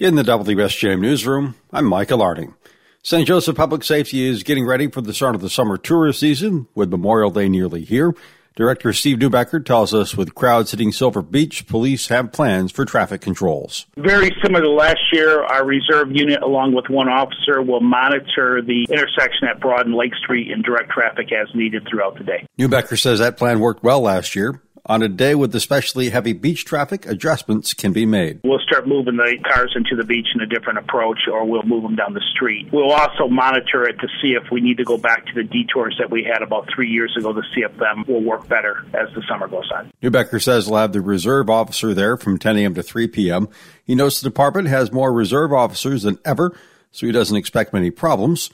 In the WSJM newsroom, I'm Michael Arding. St. Joseph Public Safety is getting ready for the start of the summer tourist season with Memorial Day nearly here. Director Steve Neubecker tells us with crowds hitting Silver Beach, police have plans for traffic controls. Very similar to last year, our reserve unit, along with one officer, will monitor the intersection at Broad and Lake Street and direct traffic as needed throughout the day. Neubecker says that plan worked well last year. On a day with especially heavy beach traffic, adjustments can be made. We'll start moving the cars into the beach in a different approach, or we'll move them down the street. We'll also monitor it to see if we need to go back to the detours that we had about three years ago to see if them will work better as the summer goes on. Neubecker says he'll have the reserve officer there from 10 a.m. to 3 p.m. He notes the department has more reserve officers than ever, so he doesn't expect many problems.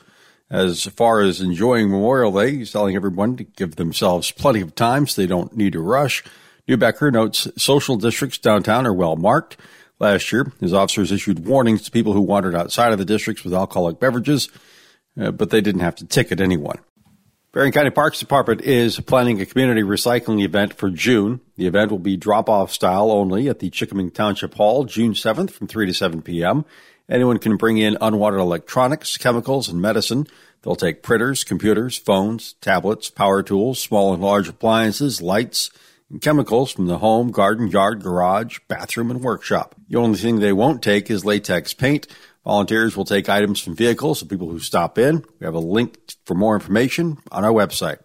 As far as enjoying Memorial Day, he's telling everyone to give themselves plenty of time so they don't need to rush. Neubecker notes social districts downtown are well marked. Last year, his officers issued warnings to people who wandered outside of the districts with alcoholic beverages, uh, but they didn't have to ticket anyone. Berrien County Parks Department is planning a community recycling event for June. The event will be drop off style only at the Chikaming Township Hall June 7th from 3 to 7 p.m. Anyone can bring in unwanted electronics, chemicals, and medicine. They'll take printers, computers, phones, tablets, power tools, small and large appliances, lights, and chemicals from the home, garden, yard, garage, bathroom, and workshop. The only thing they won't take is latex paint. Volunteers will take items from vehicles of people who stop in. We have a link for more information on our website.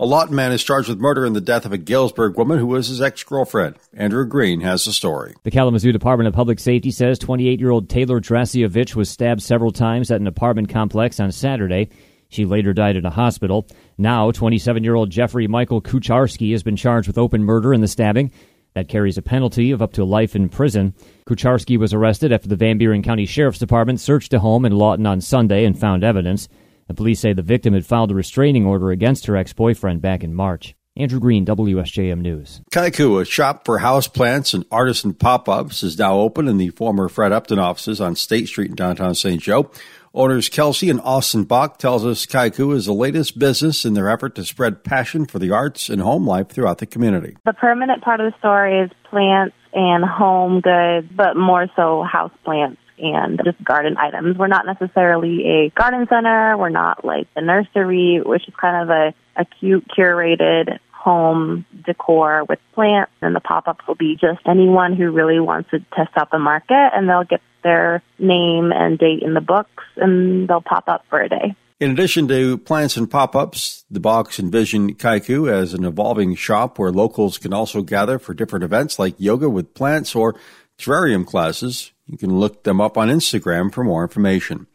A Lawton man is charged with murder in the death of a Galesburg woman who was his ex-girlfriend. Andrew Green has the story. The Kalamazoo Department of Public Safety says 28-year-old Taylor Drasievich was stabbed several times at an apartment complex on Saturday. She later died in a hospital. Now, 27-year-old Jeffrey Michael Kucharski has been charged with open murder in the stabbing. That carries a penalty of up to life in prison. Kucharski was arrested after the Van Buren County Sheriff's Department searched a home in Lawton on Sunday and found evidence. The police say the victim had filed a restraining order against her ex boyfriend back in March. Andrew Green, WSJM News. Kaiku, a shop for houseplants and artisan pop ups, is now open in the former Fred Upton offices on State Street in downtown St. Joe. Owners Kelsey and Austin Bach tells us Kaiku is the latest business in their effort to spread passion for the arts and home life throughout the community. The permanent part of the store is plants and home goods, but more so house plants and just garden items. We're not necessarily a garden center. We're not like the nursery, which is kind of a, a cute, curated home decor with plants. And the pop-ups will be just anyone who really wants to test out the market and they'll get their name and date in the books and they'll pop up for a day. In addition to plants and pop-ups, the Bachs envisioned Kaiku as an evolving shop where locals can also gather for different events like yoga with plants or terrarium classes. You can look them up on Instagram for more information.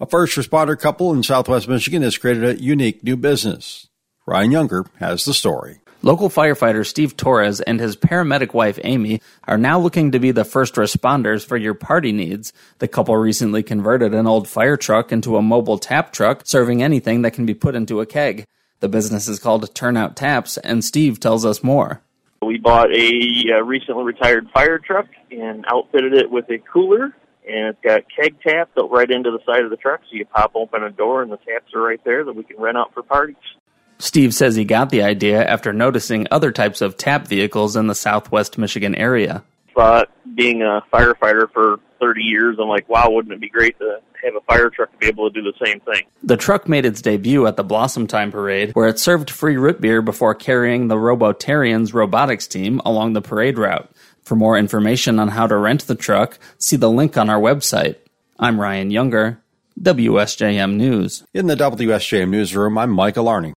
A first responder couple in southwest Michigan has created a unique new business. Ryan Younger has the story. Local firefighter Steve Torres and his paramedic wife Amy are now looking to be the first responders for your party needs. The couple recently converted an old fire truck into a mobile tap truck serving anything that can be put into a keg. The business is called Turnout Taps, and Steve tells us more. We bought a, uh, recently retired fire truck and outfitted it with a cooler, and it's got keg tap built right into the side of the truck, so you pop open a door and the taps are right there that we can rent out for parties. Steve says he got the idea after noticing other types of tap vehicles in the southwest Michigan area. But being a firefighter for 30 years, I'm like, wow, wouldn't it be great to have a fire truck to be able to do the same thing? The truck made its debut at the Blossom Time Parade, where it served free root beer before carrying the Robotarians robotics team along the parade route. For more information on how to rent the truck, see the link on our website. I'm Ryan Younger, WSJM News. In the WSJM newsroom, I'm Michael Arning.